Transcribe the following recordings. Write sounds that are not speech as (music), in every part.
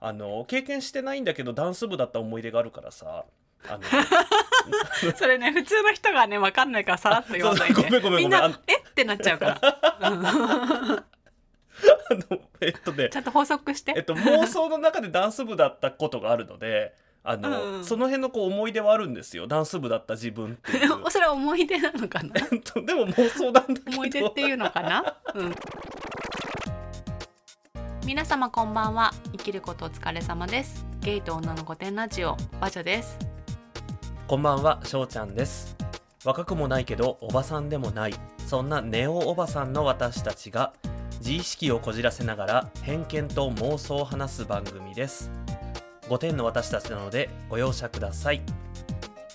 あの経験してないんだけどダンス部だった思い出があるからさ。あの (laughs) それね普通の人がね分かんないからさらっと言わないで。みんなえ？ってなっちゃうから、うんあのえっとね (laughs) ちゃんと補足して、えっと、妄想の中でダンス部だったことがあるのであの、うんうん。その辺のこう思い出はあるんですよ。ダンス部だった自分っていう。(laughs) それは思い出なのかな？えっとでも妄想なんだけど。思い出っていうのかな、うん、皆様こんばんは。生きることお疲れ様です。ゲイと女の御殿ラジオバジョです。こんばんはしょうちゃんです。若くもないけどおばさんでもない。そんなネオおばさんの私たちが自意識をこじらせながら偏見と妄想を話す番組です。5点の私たちなのでご容赦ください。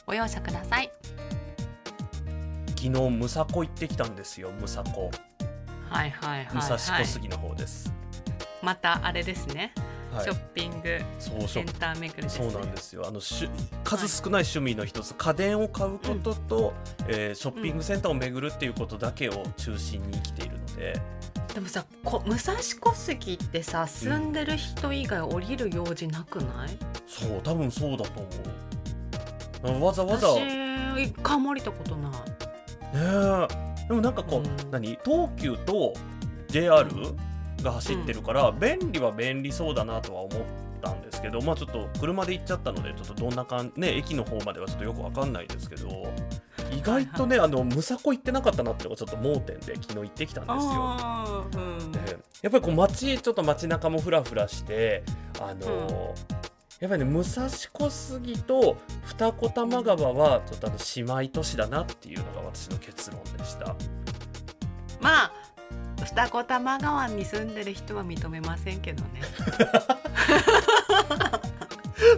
ご容赦ください。昨日ムサコ行ってきたんですよムサコ。はいはいはい、武蔵はい、小杉の方です、またあれですね、はい。ショッピングセンター巡りね、そうなんですよ。あのしゅ数少ない趣味の一つ、家電を買うことと、えーショッピングセンターを巡るっていうことだけを中心に生きているので、でもさこ武蔵小杉ってさ住んでる人以外降りる用事なくない、そう多分そうだと思う。わざわざ。私ね一回も降りたことない。え。でもなんかこう、うん。何？東急と JR が走ってるから、便利は便利そうだなとは思ったんですけどまあちょっと車で行っちゃったのでちょっとどんな感じね駅の方まではちょっとよくわかんないですけど意外とね、あのムサコ行ってなかったなっていうのがちょっと盲点で昨日行ってきたんですよ。うんでやっぱりこう街ちょっと街中もフラフラしてあのやっぱりね武蔵小杉と二子玉川はちょっとあの姉妹都市だなっていうのが私の結論でした。まあ二子玉川に住んでる人は認めませんけどね。(laughs)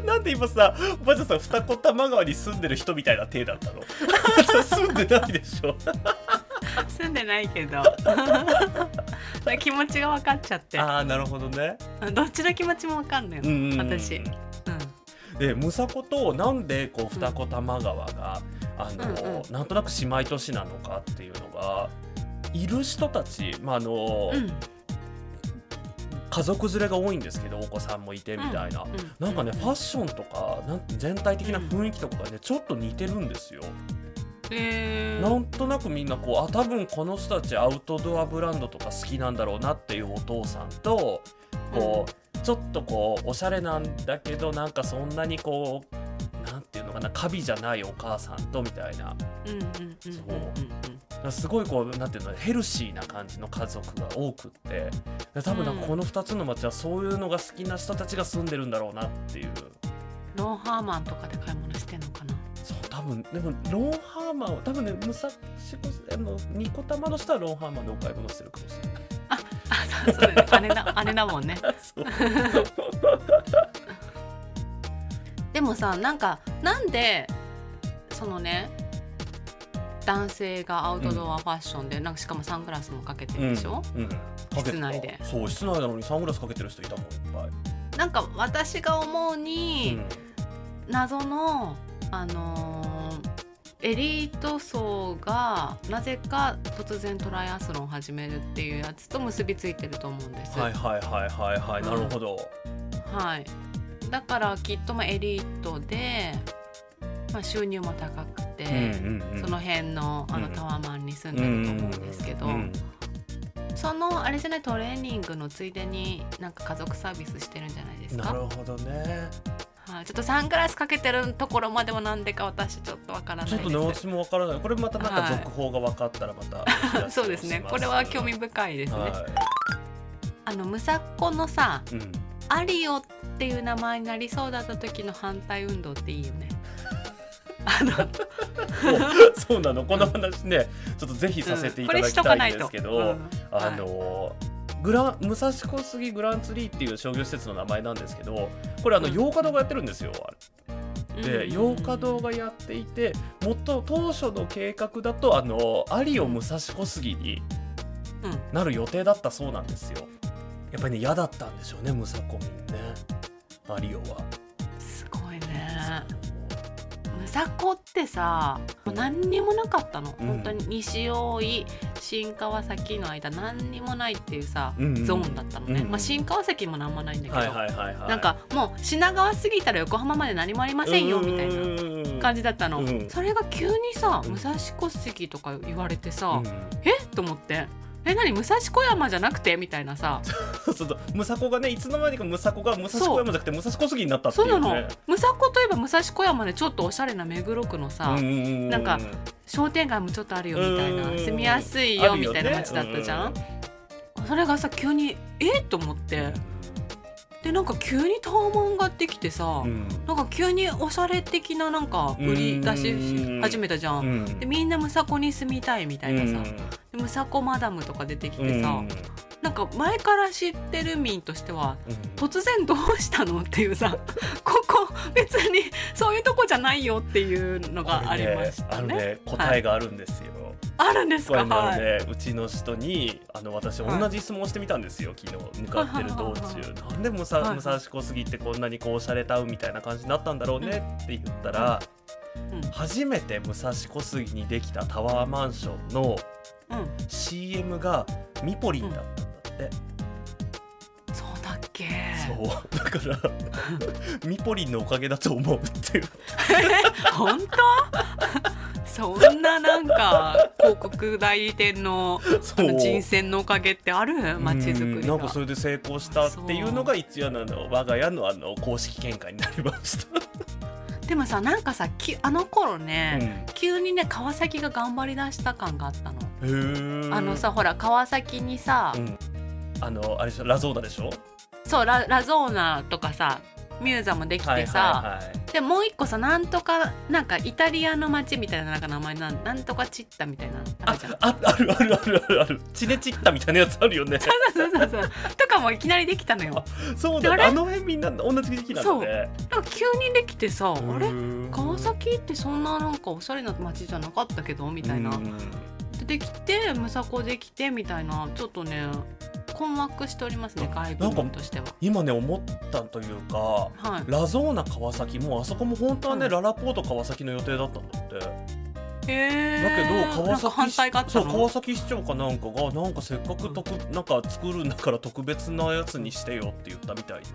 なんで今さバジャさん二子玉川に住んでる人みたいな体だったの？(laughs) 住んでないでしょ。(laughs) 住んでないけど。気持ちが分かっちゃって。ああなるほどね。どっちの気持ちも分かんないの、うんうんうん。私、うん、でムサコとなんでこう二子玉川が、あのうんうん。なんとなく姉妹都市なのかっていうのがいる人たち、まああのうん。家族連れが多いんですけどお子さんもいてみたいな、なんかね、ファッションとかなん全体的な雰囲気とかがねちょっと似てるんですよ。えー。なんとなくみんなこうあ多分この人たちアウトドアブランドとか好きなんだろうなっていうお父さんとこう、ちょっとこうおしゃれなんだけどなんかそんなにこうなんていうのかなカビじゃないお母さんとみたいな。うんうすごいこうなんていうのヘルシーな感じの家族が多くって多分なんかこの2つの町はそういうのが好きな人たちが住んでるんだろうなっていう。ロンハーマンとかで買い物してんのかな？そう多分でもロンハーマンは多分ね武蔵小あのニコ玉の人はロンハーマンでお買い物してるかもしれない。あそうそうだね姉だ (laughs) 姉だもんね。でもさなんかなんでそのね男性がアウトドアファッションで、なんかしかもサングラスもかけてるでしょ、うん。うん。室内で。そう室内なのにサングラスかけてる人いたもんいっぱなんか私が思うい、に、謎のあのーエリート層がなぜか突然トライアスロンを始めるっていうやつと結びついてると思うんです。はいはいはいはいはい。なるほど、はい、だからきっとまあエリートで、まあ、収入も高くその辺のあのうんタワーマンに住んでると思うんですけど、うんそのあれじゃないトレーニングのついでになんか家族サービスしてるんじゃないですか？なるほどねはい、ちょっとサングラスかけてるところまではなんでか私ちょっとわからないちょ。っとね私もわからないこれまたなんかはい続報が分かったらまたお知らせをしますそうですね。これは興味深いですね。はあのムサコのさ、いうんアリオっていう名前になりそうだった時の反対運動っていいよね。あのそうなのこの話ねちょっとぜひさせていただきたいんですけど、うんあのグラン武蔵小杉グランツリーっていう商業施設の名前なんですけどこれあのうん洋華堂がやってるんですよ。でうん洋華堂がやっていてもっと当初の計画だとあのアリオ武蔵小杉にうんなる予定だったそうなんですよ。やっぱりね嫌だったんでしょうねムサコミンねアリオは。すごいね。武サコってさもう何にもなかったの、うん。本当に西大井新川崎の間何にもないっていうさ、うんうん。ゾーンだったのね、うんまあ、新川崎も何もないんだけど、はいはいなんかもう品川過ぎたら横浜まで何もありませんよみたいなな感じだったの、うんそれが急にさうん武蔵小関とか言われてさ、うん。え？と思ってえ何？武蔵小山じゃなくて？みたいなさ。(laughs) そうそう。ムサコがねいつの間にかムサコが武蔵小山じゃなくて武蔵小杉になったってそいううねなの。武蔵小といえば武蔵小山でちょっとおしゃれな目黒区のさ、うんなんか商店街もちょっとあるよみたいなうん住みやすいよみたいな街だったじゃん、それがさ急にえ？と思ってでなんか急にタワマンができてさ、うん。なんか急におしゃれ的ななんか売り出し始めたじゃん、うん。でみんなムサコに住みたいみたいなさ、でムサコマダムとか出てきてさ、うんなんか前から知ってる民としてはうん。突然どうしたのっていうさ (laughs) ここ別にそういうとこじゃないよっていうのがありましたね。あるね。答えがあるんですよ。あるんですか？はい。で、うちの人にあの私はい同じ質問してみたんですよ、昨日。向かってる道はい。中なんで武蔵はい。武蔵小杉ってこんなにこうおしゃれタウンみたいな感じになったんだろうねって言ったら、うん。初めて武蔵小杉にできたタワーマンションのうん、CM がミポリンだった。んだって、そうだっけ？そうだから (laughs) ミポリンのおかげだと思うっていう (laughs) 本当？そんななんか広告代理店の人選のおかげってある？街づくりなんかそ。れで成功したっていうのが一応あの我が家のあの公式見解になりました。(laughs) でもさなんかさきあの頃ね、うん急にね川崎が頑張り出した感があったの。あのさほら川崎にさ、うん、あのあれでしょ？ラゾーナでしょ？そうララゾーナとかさミューザもできてさ、でもう一個さなんとかなんかイタリアの街みたいななんか名前なんなんとかチッタみたいなあるじゃん。ああるあるあるある。あるチネチッタみたいなやつあるよね。そうそうそうとかもいきなりできたのよ。そうだあの辺みんな同じ時期なんだね。なんか急にできてさ、あれ？うん。川崎ってそんななんかおしゃれな街じゃなかったけど？みたいな。うんでできてムサコできてみたいなちょっとね困惑しておりますね外部民としては。今ね思ったというかはい。ラゾーナ川崎もあそこも本当はね、うんララポート川崎の予定だったんだって。だへけど川崎反対がそう川崎市長かなんかがなんかせっかく特、なんか作るんだから特別なやつにしてよって言ったみたいで。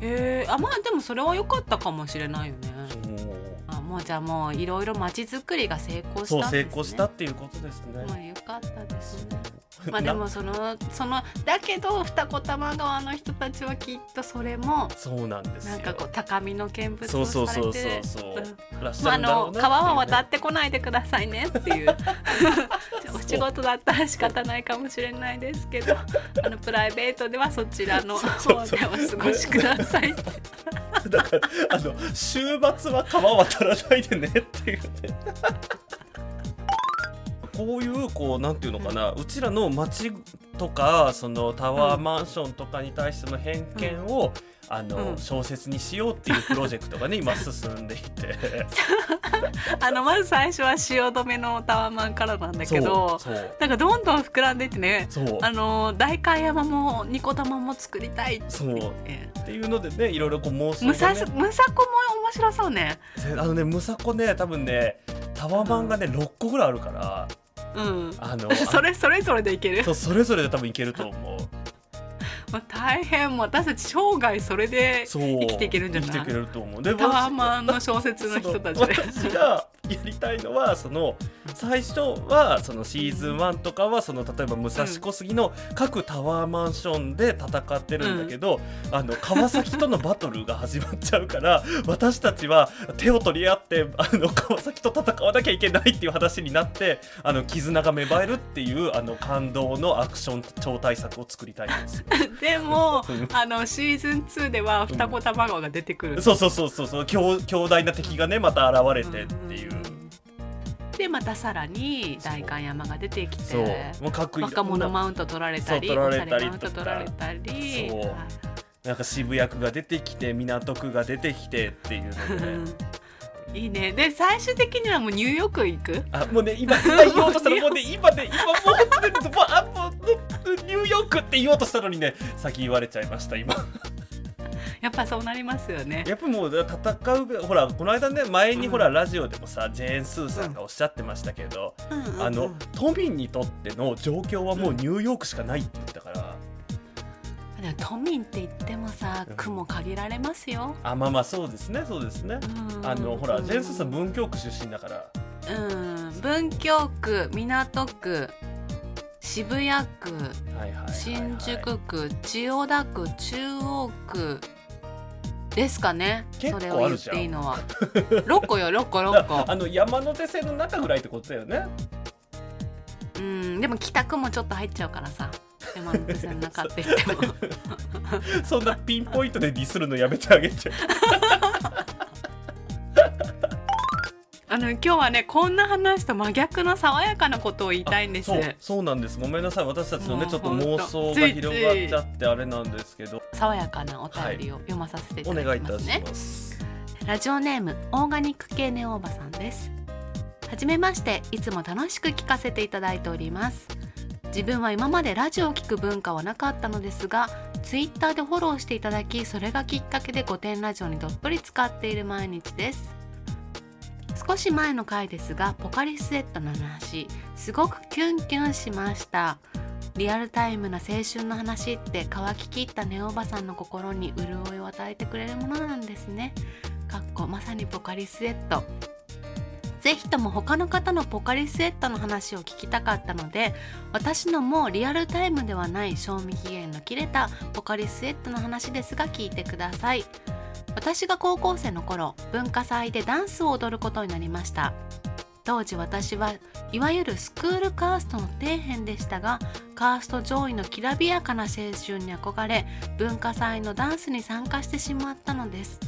へー。あまあでもそれは良かったかもしれないよね。そうあもうじゃあもういろいろ街づくりが成功したそうんですね。成功したっていうことですね。まあ良かったですね。まあでもそのそのだけど二子玉川の人たちはきっとそれもそうなんですよ。なんかこう高みの見物をそうそうされてあ、の川は渡ってこないでくださいねっていう (laughs) (laughs) お仕事だったら仕方ないかもしれないですけどあのプライベートではそちらの方でお過ごしください。(laughs) だからあの週末は川渡らないでねっていうね。(laughs) こういうこうなんていうのかな、うちらの町とかそのタワーマンションとかに対しての偏見を、あの、うん。小説にしようっていうプロジェクトがね今進んでいて。(laughs) あのまず最初は汐留のタワーマンからなんだけどなんかどんどん膨らんでいってね。そう。あの代官山もニコ玉も作りたいって。そう。言っていうのでねいろいろこう妄想がね。ムサコも面白そうね。あのねムサコね多分ねタワマンがね6個ぐらいあるからうん、あの (laughs) それそれぞれでいける。そうそれぞれで多分いけると思うまあ、大変私たち生涯それで生きていけるんじゃない？生きていけると思う。でタワーマンの小説の人たちでやりたいのはその最初はそのシーズン1とかはその例えば武蔵小杉の各タワーマンションで戦ってるんだけど、あの川崎とのバトルが始まっちゃうから私たちは手を取り合ってあの川崎と戦わなきゃいけないっていう話になってあの絆が芽生えるっていうあの感動のアクション超大作を作りたいんですよ。(laughs) でもうんあのシーズン2では二子玉川が出てくる、そうそうそうそうそう強強大な敵がねまた現れてっていう。でまたさらに代官山が出てきてもう若者マウント取られたり取られたりマウント取られたりそう。はい。なんか渋谷区が出てきて港区が出てきてっていうので、ね、(laughs) いいね。で最終的にはもうニューヨーク行く？あもうね今今言おうとしたら (laughs) もうね今ね今もうもうあもうニューヨークって言おうとしたのにね先言われちゃいました今。いやっぱそうなりますよねやっぱもう戦うほらこの間ね前にほら、ラジオでもさジェーン・スーさんがおっしゃってましたけど、あの都民にとっての状況はもうニューヨークしかないって言ったから。都民って言ってもさうん区も限られますよ、あまあまあそうですねそうですね。うんあのほらジェーン・スーさん文京区出身だから。うん文京区港区渋谷区はいはいはいはい新宿区千代田区中央区ですかね。結それを言っ構あるじゃん。ていいのは。6個よ6個6個。(laughs) あの山手線の中ぐらいってことだよね。うんでも北区もちょっと入っちゃうからさ。山手線の中って言っても。(laughs) そんなピンポイントでディスるのやめてあげて。あの今日はねこんな話と真逆の爽やかなことを言いたいんです。そうそうなんです。ごめんなさい。私たちのねちょっと妄想が広がっちゃってあれなんですけど、爽やかなお便りを読まさせていたおだ願いいたしきます。ねます。ラジオネームオーガニック系ネオおばさんです。はじめまして。いつも楽しく聞かせていただいております。自分は今までラジオを聞く文化はなかったのですがツイッターでフォローしていただきそれがきっかけで御殿ラジオにどっぷり使っている毎日です少し前の回ですがポカリスエットの話すごくキュンキュンしました。リアルタイムな青春の話って乾ききったネオおばさんの心に潤いを与えてくれるものなんですね。かっこまさにポカリスエット。ぜひとも他の方のポカリスエットの話を聞きたかったので私のもリアルタイムではない賞味期限の切れたポカリスエットの話ですが聞いてください。私が高校生の頃文化祭でダンスを踊ることになりました。当時私はいわゆるスクールカーストの底辺でしたがカースト上位のきらびやかな青春に憧れ文化祭のダンスに参加してしまったのです。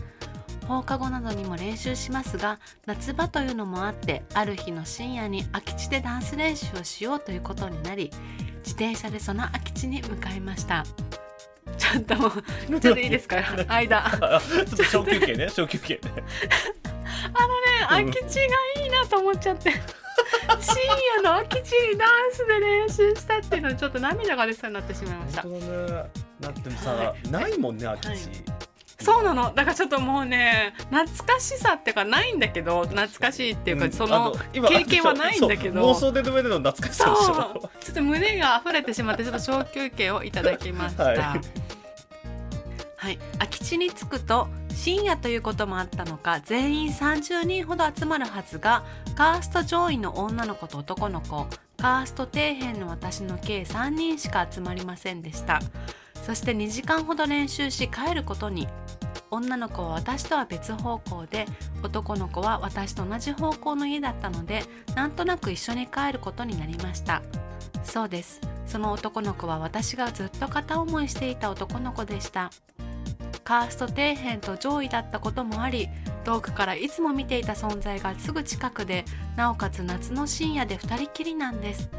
放課後などにも練習しますが夏場というのもあってある日の深夜に空き地でダンス練習をしようということになり自転車でその空き地に向かいました。ちょっともうちょっといいですか？間。あちょっと小休憩ね。小休憩ね。空き地がいいなと思っちゃって。深夜の空き地にダンスで練習したっていうのにちょっと涙が出そうになってしまいました。本当だね。だってさ、はないもんね空き地。はい。そうなの。だからちょっともうね懐かしさっていうかないんだけど懐かしいっていうか、ん。その経験はないんだけど。妄想で上での懐かしさでしょ。ちょっと胸が溢れてしまってちょっと小休憩をいただきました。ははい、空き地に着くと深夜ということもあったのか全員30人ほど集まるはずがカースト上位の女の子と男の子カースト底辺の私の計3人しか集まりませんでした。そして2時間ほど練習し帰ることに女の子は私とは別方向で男の子は私と同じ方向の家だったのでなんとなく一緒に帰ることになりました。そうです。その男の子は私がずっと片思いしていた男の子でした。カースト底辺と上位だったこともあり遠くからいつも見ていた存在がすぐ近くでなおかつ夏の深夜で2人きりなんです。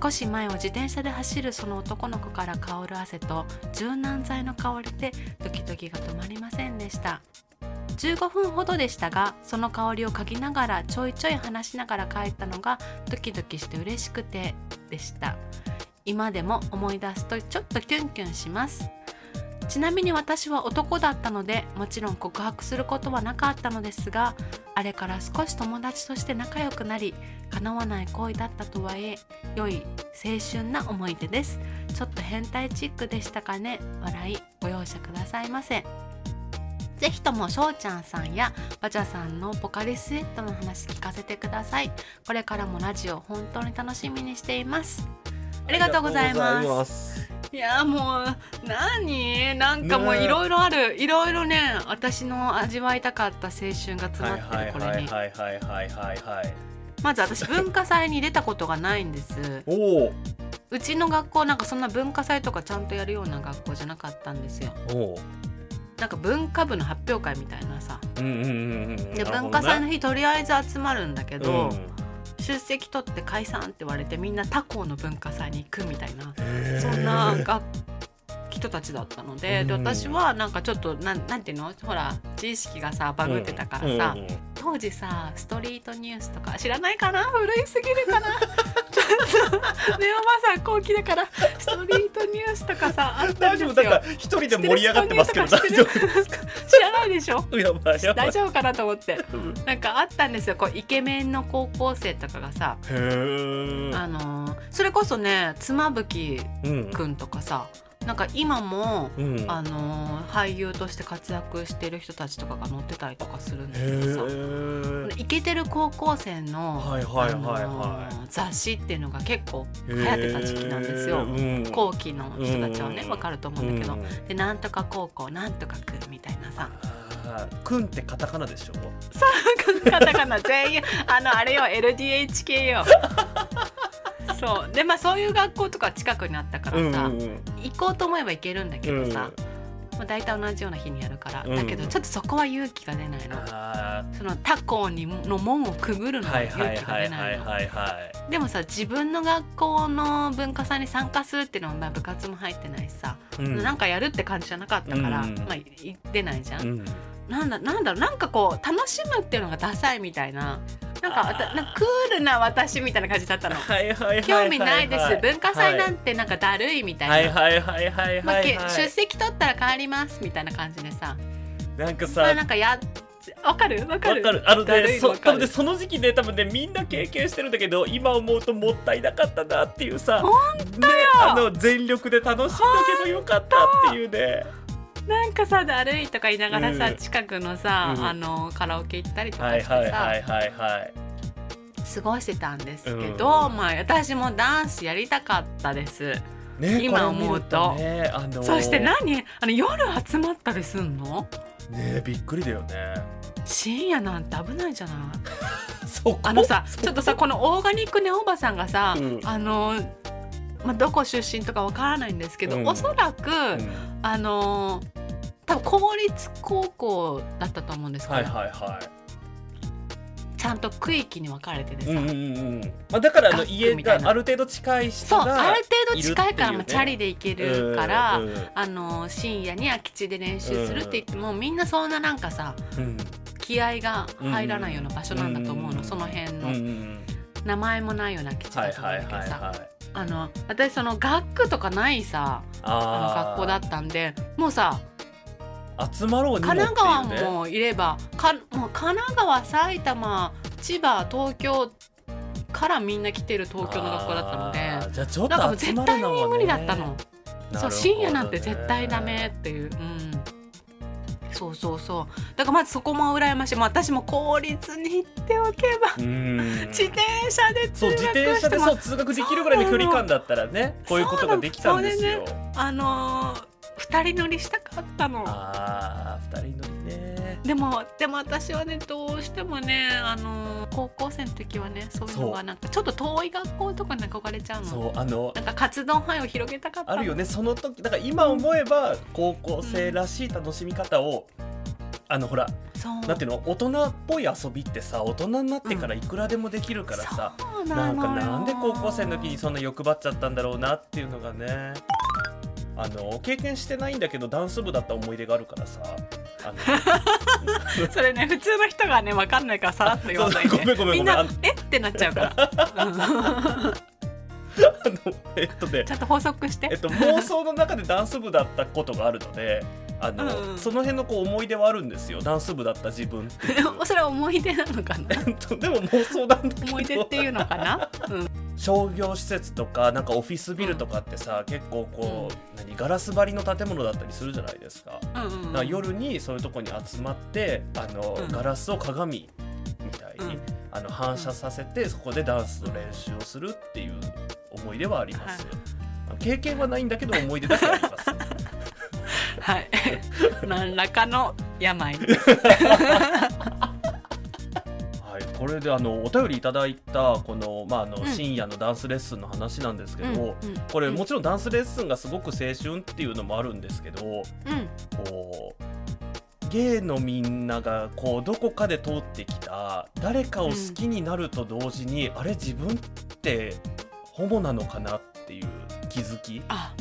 少し前を自転車で走るその男の子から香る汗と柔軟剤の香りでドキドキが止まりませんでした。15分ほどでしたがその香りを嗅ぎながらちょいちょい話しながら帰ったのがドキドキして嬉しくてでした。今でも思い出すとちょっとキュンキュンします。ちなみに私は男だったのでもちろん告白することはなかったのですがあれから少し友達として仲良くなり叶わない恋だったとはいえ良い青春な思い出です。ちょっと変態チックでしたかね。笑いご容赦くださいませ。ぜひともしょうちゃんさんやバチャさんのポカリスエットの話聞かせてください。これからもラジオ本当に楽しみにしています。ありがとうございます。いやもう何？なんかもういろいろある。いろいろね私の味わいたかった青春が詰まってはいるこれに。はいはいはいはいはいはいまず私文化祭に出たことがないんです。おお。うちの学校なんかそんな文化祭とかちゃんとやるような学校じゃなかったんですよ。おお。なんか文化部の発表会みたいなさうんうんうんうんで文化祭の日とりあえず集まるんだけど、うん出席取って解散って言われてみんな他校の文化祭に行くみたいな。そんな学人たちだったのででうん。私はなんかちょっとなんなんていうの？ほら自意識がさバグってたからさ、うんうん。うん当時さストリートニュースとか知らないかな？古いすぎるかな？ちょっとねおばさん後期だからストリートニュースとかさあったん大ですよ。丈夫？なんか一人で盛り上がってますけど大丈夫ですか？知らないでしょ？大丈夫かなと思って。うん。なんかあったんですよ。こうイケメンの高校生とかがさあのーそれこそね妻夫木うん。くんとかさなんか今もうん。あのー俳優として活躍してる人たちとかが載ってたりとかするんだへけどさーイケてる高校生の、雑誌っていうのが結構へ流行ってた時期なんですよ。うん。後期の人たちはねうん。わかると思うんだけど、うん。でなんとか高校なんとかくんみたいなさ。くんってカタカナでしょ？カタカナ。全員あのあれよ LDH 系よそう。でまあそういう学校とか近くにあったからさ、うんうん行こうと思えば行けるんだけどさ、まあ、大体同じような日にやるから、うん。だけどちょっとそこは勇気が出ないの。あその他校にの門をくぐるーのは勇気が出なはいの。でもさ自分の学校の文化祭に参加するっていうのはまあ部活も入ってないしさ、うん。なんかやるって感じじゃなかったから、うん。まあ行ってないじゃん、うん。なんだなんだろう。なんかこう楽しむっていうのがダサいみたいななんかなんかクールな私みたいな感じだったの。はいはいはいはい興味ないです、文化祭なんててなんかだるいみたいな、はいはいはいはいまあけはい。はい出席取ったら帰りますみたいな感じでさ、なんかさまあ、なんかやわかる？わかる？わかる。あのねそ多分ねその時期ね多分ねみんな経験してるんだけど今思うともったいなかったなっていうさほねあの全力で楽しんどけばよかったっていうねなんかさだるいとか言いながらさ、うん。近くのさ、うん。あのカラオケ行ったりとかはいしてさ、はいはいはいはい過ごしてたんですけど、うん。まあ私もダンスやりたかったです、ね今思うと。これ見るねあのそして何？あの夜集まったりすんの？ねびっくりだよね。深夜なんて危ないじゃない？(laughs) そこ？あのさちょっとさこのオーガニックネオおばさんがさ、うん。あのまあ、どこ出身とかわからないんですけど、うん。おそらく、うん。あの多分公立高校だったと思うんですけど、はいはいはちゃんと区域に分かれててさ、いうんうんうん。まあだからあの家がある程度近い人そうがある程度近いからね。まあチャリで行けるから、うんうんあの深夜に空き地で練習するって言っても、みんなそんななんかさうん。気合が入らないような場所なんだと思うの、うんその辺うんうの、ん。名前もないような空き地はいだと思うはいんだけどさ、はいはいあの私その学区とかないさあのあ学校だったんでもうさた集まろうにもっていう神奈ね川もいればかもう神奈川埼玉千葉東京からみんな来てる東京の学校だったのでじゃあちょっなんかもうと集絶対に無理だったの。ね。そう深夜なんて絶対ダメっていう、うん、そうそうそう。だからまずそこも羨ましい。もう私も公立に行っておけばうん。自転車で通そう自学転車でしてもそう通学できるぐらいの距離感だったらねこういうことができたんですよ。あのー二人乗りしたかったの。ああ二人乗りね。でもでも私はねどうしてもねあのー高校生の時はねそういうのがなんかちょっと遠い学校とかに憧れちゃうの。そうあのなんか活動範囲を広げたかったの。あるよね。その時だから今思えば高校生らしい楽しみ方を、あのほらなんていうの大人っぽい遊びってさ大人になってからいくらでもできるからさ、そうななんかなんで高校生の時にそんな欲張っちゃったんだろうなっていうのがねあの経験してないんだけどダンス部だった思い出があるからさ (laughs) それね普通の人がね分かんないからさらっと言わないで。みんなえ？ってなっちゃうから、(laughs) のえっとねちゃんと補足して。えっと、妄想の中でダンス部だったことがあるのであの、うんうん。その辺のこう思い出はあるんですよ。ダンス部だった自分っそれは思い出なのかな？えっとでも妄想なんだけど。思い出っていうのかな、うん、商業施設とかなんかオフィスビルとかってさ、結構こう、何ガラス張りの建物だったりするじゃないですか。うんうん夜にそういうとこに集まってあの、うん。ガラスを鏡みたいに、うん。あの反射させて、そこでダンスの練習をするっていう思い出はあります。経験はないんだけど思い出だけあります。はい。(laughs) 何らかの病はい、これであのお便りいただいたこの,、まああのん。深夜のダンスレッスンの話なんですけど、うんうん。これもちろんダンスレッスンがすごく青春っていうのもあるんですけどうん。こうゲイのみんながこうどこかで通ってきた誰かを好きになると同時に、あれ自分ってホモなのかなっていう気づき。あ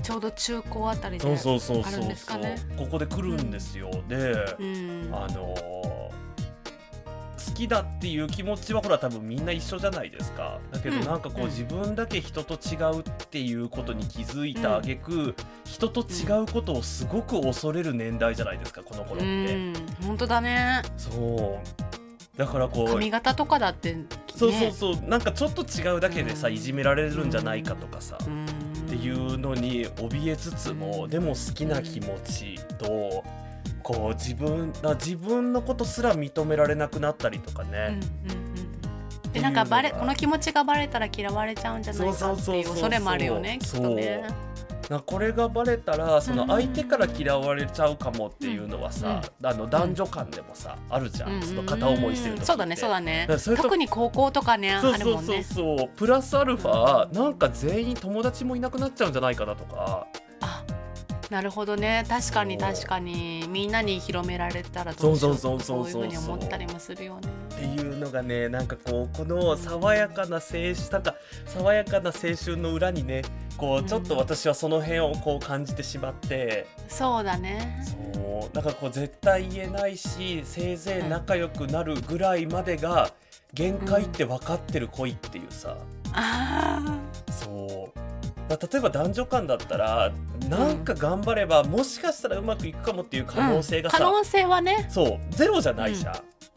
ちょうど中高あたりでそうそうそうそうね。ここで来るんですよ、で、うん。あの好きだっていう気持ちはほら多分みんな一緒じゃないですか。だけどうん。なんかこう、うん。自分だけ人と違うっていうことに気づいた挙句、人と違うことをすごく恐れる年代じゃないですかこの頃うって、ん。本当だね。そうだからこう髪型とかだって、ね、そうそうそう。なんかちょっと違うだけでさ、うんいじめられるんじゃないかとかさ、うん。っていうのに怯えつつも、うんでも好きな気持ちとこう自分あ自分のことすら認められなくなったりとかうんうんね、うん。でなんかバレこの気持ちがバレたら嫌われちゃうんじゃないかっていう恐れもあるよねきっとね。なこれがバレたらその相手から嫌われちゃうかもっていうのはさ、あの男女間でもさ、あるじゃん、うんその片思いしてる時そうだねそうだね。特に高校とかねあそうそうそうるもんねそう。プラスアルファなんか全員友達もいなくなっちゃうんじゃないかなとか。あなるほどね。確かに確かに。みんなに広められたらどうしよう。そうそうそうそうそう。いうふうに思ったりもするよね。っていうのがねなんかこうこの爽やかな青春なんか爽やかな青春の裏にねこうちょっと私はその辺をこう感じてしまって、そうだね。そう。なんかこう絶対言えないしせいぜい仲良くなるぐらいまでが限界って分かってる恋っていうさ、あそうだ例えば男女間だったらなんか頑張れば、もしかしたらうまくいくかもっていうー可能性がさ、可能性はね、そうゼロじゃないじゃん。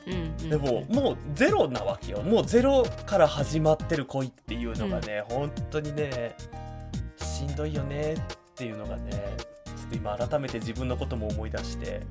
うん。うん。でももうゼロなわけよ。もうゼロから始まってる恋っていうのがね、本当にねしんどいよねっていうのがねちょっと今改めて自分のことも思い出して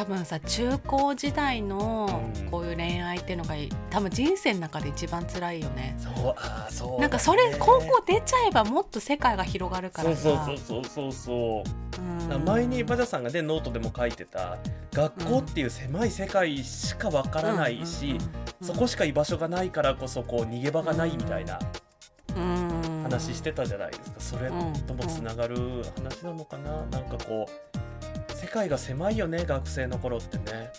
多分さ中高時代のうん。こういう恋愛っていうのが多分人生の中で一番辛いよね。そうあーそうだね、なんかそれ高校出ちゃえばもっと世界が広がるからそうさ。そうそうそうそうそう。うん。前にバジャさんがねノートでも書いてた学校っていう狭い世界しかわからないし、そこしか居場所がないからこそこう逃げ場がないみたいなうん。話してたじゃないですか。それともつながる話なのかな、なんかこう世界が狭いよね学生の頃ってね。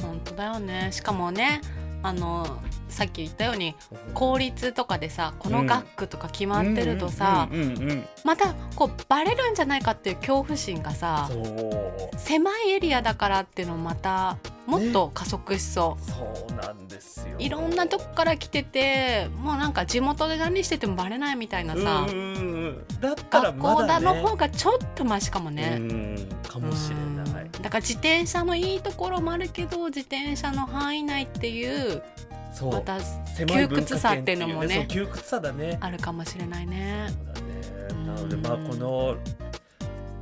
本当だよねしかもねあのさっき言ったように公立とかでさこの学区とか決まってるとさ、またこうバレるんじゃないかっていう恐怖心がさ狭いエリアだからっていうのもまたもっと加速しそう、そうなんですよ。いろんなとこから来ててもうなんか地元で何しててもバレないみたいなさ、うんうんうんだったら学校だまだねの方がちょっとマシかもね。うんかもしれない。うんだから自転車のいいところもあるけど自転車の範囲内っていうそう。また窮屈さっていうのもね。そう窮屈さだね。あるかもしれないね。そうだね。うんなのでまあこの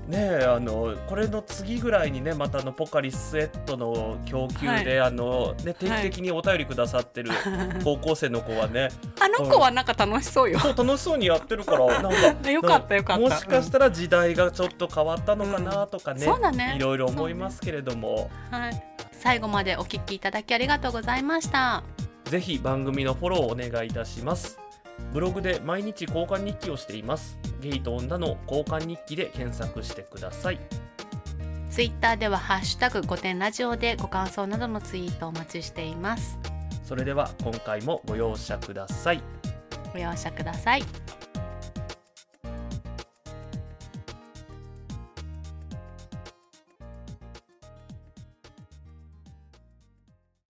ねえあのこれの次ぐらいにねまたあのポカリスエットの供給で、あのね定期的にお便りくださってる (laughs) 高校生の子はね、あの子はなんか楽しそうよ。そう楽しそうにやってるからなんか (laughs) よかったよかった。もしかしたら時代がちょっと変わったのかなとかね、そうだね。いろいろ思いますけれども、はい。最後までお聞きいただきありがとうございました。ぜひ番組のフォローをお願いいたしますブログで毎日交換日記をしていますゲイと女の交換日記で検索してくださいツイッターではハッシュタグ5点ラジオでご感想などのツイートをお待ちしています。それでは今回もご容赦くださいご容赦ください。